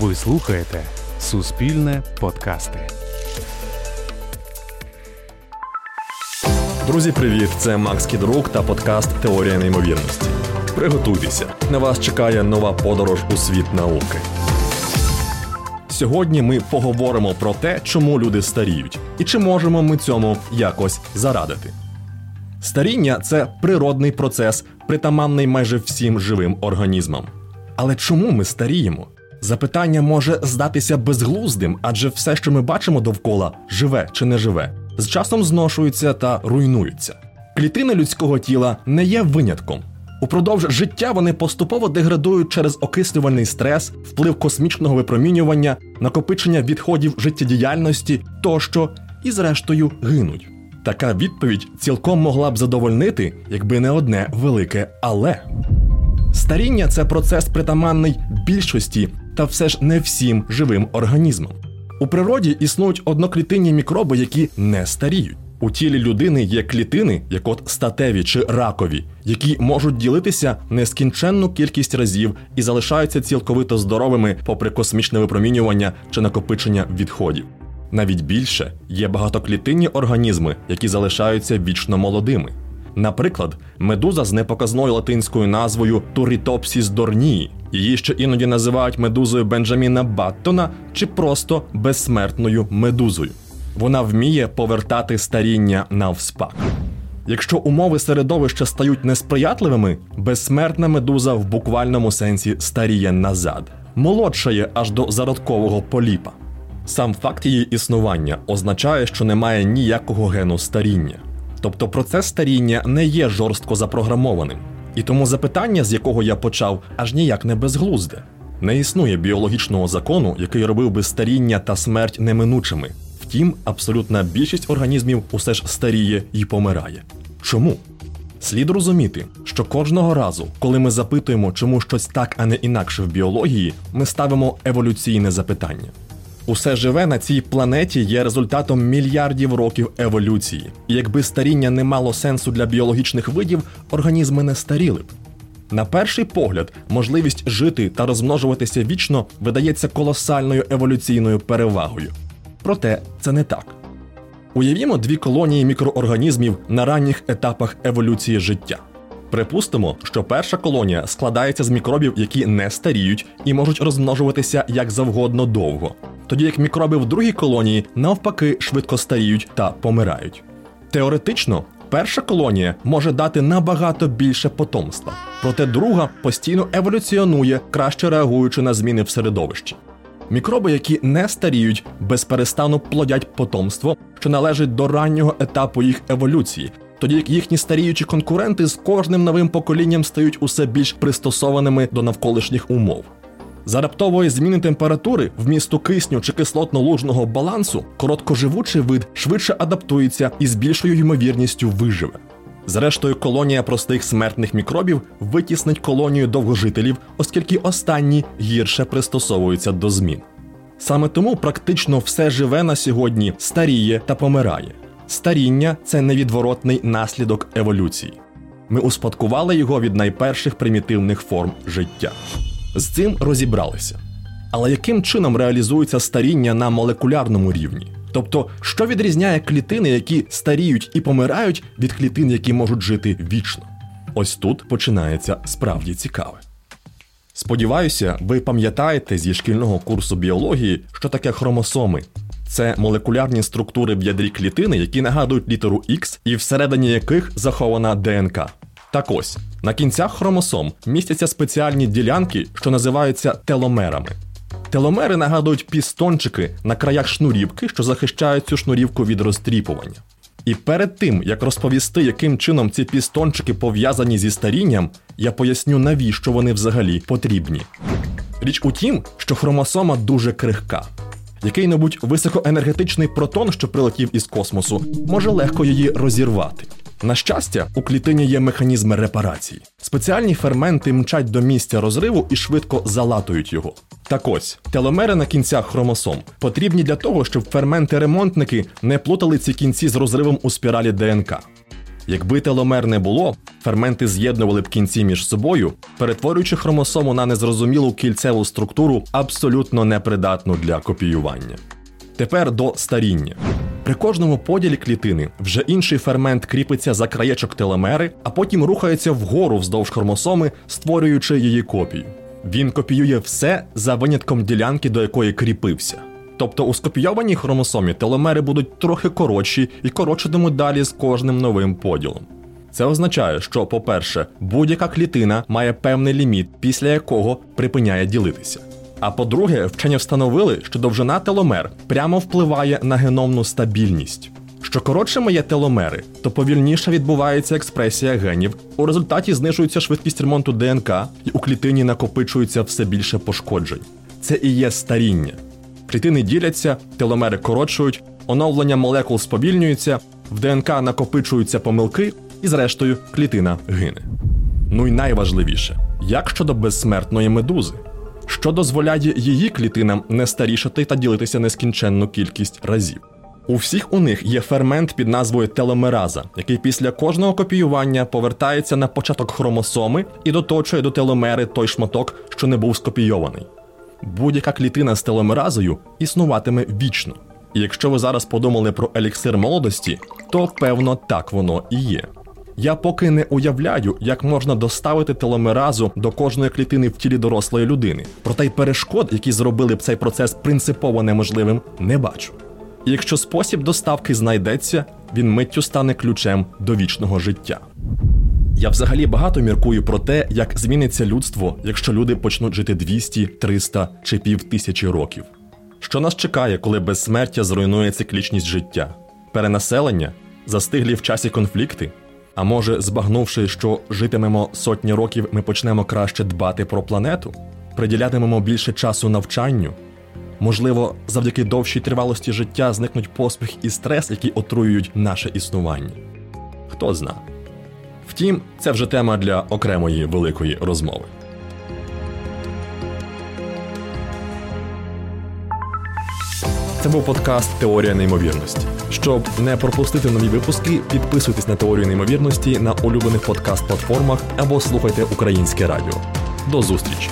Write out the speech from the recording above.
Ви слухаєте Суспільне подкасти. Друзі, привіт! Це Макс Кідрук та подкаст Теорія неймовірності. Приготуйтеся, на вас чекає нова подорож у світ науки. Сьогодні ми поговоримо про те, чому люди старіють, і чи можемо ми цьому якось зарадити. Старіння це природний процес, притаманний майже всім живим організмам. Але чому ми старіємо? Запитання може здатися безглуздим, адже все, що ми бачимо довкола, живе чи не живе, з часом зношується та руйнується. Клітини людського тіла не є винятком. Упродовж життя вони поступово деградують через окислювальний стрес, вплив космічного випромінювання, накопичення відходів життєдіяльності тощо і, зрештою, гинуть. Така відповідь цілком могла б задовольнити, якби не одне велике але. Старіння це процес притаманний більшості та все ж не всім живим організмам. У природі існують одноклітинні мікроби, які не старіють. У тілі людини є клітини, як от статеві чи ракові, які можуть ділитися нескінченну кількість разів і залишаються цілковито здоровими, попри космічне випромінювання чи накопичення відходів. Навіть більше є багатоклітинні організми, які залишаються вічно молодими. Наприклад, медуза з непоказною латинською назвою Турітопсіс дорнії. Її ще іноді називають медузою Бенджаміна Баттона чи просто безсмертною медузою. Вона вміє повертати старіння навспак. Якщо умови середовища стають несприятливими, безсмертна медуза в буквальному сенсі старіє назад, молодшає аж до зародкового поліпа. Сам факт її існування означає, що немає ніякого гену старіння. Тобто процес старіння не є жорстко запрограмованим. І тому запитання, з якого я почав, аж ніяк не безглузде. Не існує біологічного закону, який робив би старіння та смерть неминучими. Втім, абсолютна більшість організмів усе ж старіє і помирає. Чому? Слід розуміти, що кожного разу, коли ми запитуємо, чому щось так, а не інакше в біології, ми ставимо еволюційне запитання. Усе живе на цій планеті є результатом мільярдів років еволюції, і якби старіння не мало сенсу для біологічних видів, організми не старіли б. На перший погляд, можливість жити та розмножуватися вічно видається колосальною еволюційною перевагою. Проте це не так. Уявімо дві колонії мікроорганізмів на ранніх етапах еволюції життя. Припустимо, що перша колонія складається з мікробів, які не старіють і можуть розмножуватися як завгодно довго, тоді як мікроби в другій колонії навпаки швидко старіють та помирають. Теоретично, перша колонія може дати набагато більше потомства, проте друга постійно еволюціонує, краще реагуючи на зміни в середовищі. Мікроби, які не старіють, безперестану плодять потомство, що належить до раннього етапу їх еволюції, тоді як їхні старіючі конкуренти з кожним новим поколінням стають усе більш пристосованими до навколишніх умов. За раптової зміни температури вмісту кисню чи кислотно-лужного балансу короткоживучий вид швидше адаптується і з більшою ймовірністю виживе. Зрештою, колонія простих смертних мікробів витіснить колонію довгожителів, оскільки останні гірше пристосовуються до змін. Саме тому практично все живе на сьогодні старіє та помирає. Старіння це невідворотний наслідок еволюції. Ми успадкували його від найперших примітивних форм життя. З цим розібралися. Але яким чином реалізується старіння на молекулярному рівні? Тобто, що відрізняє клітини, які старіють і помирають, від клітин, які можуть жити вічно? Ось тут починається справді цікаве. Сподіваюся, ви пам'ятаєте зі шкільного курсу біології, що таке хромосоми. Це молекулярні структури в ядрі клітини, які нагадують літеру X, і всередині яких захована ДНК. Так ось, на кінцях хромосом містяться спеціальні ділянки, що називаються теломерами. Теломери нагадують пістончики на краях шнурівки, що захищають цю шнурівку від розтріпування. І перед тим, як розповісти, яким чином ці пістончики пов'язані зі старінням, я поясню, навіщо вони взагалі потрібні. Річ у тім, що хромосома дуже крихка. Який-небудь високоенергетичний протон, що прилетів із космосу, може легко її розірвати. На щастя, у клітині є механізми репарації. Спеціальні ферменти мчать до місця розриву і швидко залатують його. Так ось, теломери на кінцях хромосом потрібні для того, щоб ферменти-ремонтники не плутали ці кінці з розривом у спіралі ДНК. Якби теломер не було, ферменти з'єднували б кінці між собою, перетворюючи хромосому на незрозумілу кільцеву структуру, абсолютно непридатну для копіювання. Тепер до старіння. При кожному поділі клітини вже інший фермент кріпиться за краєчок телемери, а потім рухається вгору вздовж хромосоми, створюючи її копію. Він копіює все за винятком ділянки, до якої кріпився. Тобто у скопійованій хромосомі теломери будуть трохи коротші і коротшатимуть далі з кожним новим поділом. Це означає, що, по-перше, будь-яка клітина має певний ліміт, після якого припиняє ділитися. А по-друге, вчені встановили, що довжина теломер прямо впливає на геномну стабільність. Що коротшими є теломери, то повільніше відбувається експресія генів, у результаті знижується швидкість ремонту ДНК, і у клітині накопичується все більше пошкоджень. Це і є старіння. Клітини діляться, теломери коротшують, оновлення молекул сповільнюється, в ДНК накопичуються помилки, і зрештою клітина гине. Ну і найважливіше, як щодо безсмертної медузи, що дозволяє її клітинам не старішати та ділитися нескінченну кількість разів. У всіх у них є фермент під назвою теломераза, який після кожного копіювання повертається на початок хромосоми і доточує до теломери той шматок, що не був скопійований. Будь-яка клітина з теломеразою існуватиме вічно. І якщо ви зараз подумали про еліксир молодості, то певно так воно і є. Я поки не уявляю, як можна доставити теломеразу до кожної клітини в тілі дорослої людини. Проте й перешкод, які зробили б цей процес принципово неможливим, не бачу. І якщо спосіб доставки знайдеться, він миттю стане ключем до вічного життя. Я взагалі багато міркую про те, як зміниться людство, якщо люди почнуть жити 200, 300 чи пів тисячі років. Що нас чекає, коли безсмертя зруйнує циклічність життя? Перенаселення, застиглі в часі конфлікти? А може, збагнувши, що житимемо сотні років, ми почнемо краще дбати про планету, приділятимемо більше часу навчанню? Можливо, завдяки довшій тривалості життя зникнуть поспіх і стрес, які отруюють наше існування. Хто зна. Втім, це вже тема для окремої великої розмови. Це був подкаст Теорія неймовірності. Щоб не пропустити нові випуски, підписуйтесь на теорію неймовірності на улюблених подкаст-платформах або слухайте українське радіо. До зустрічі!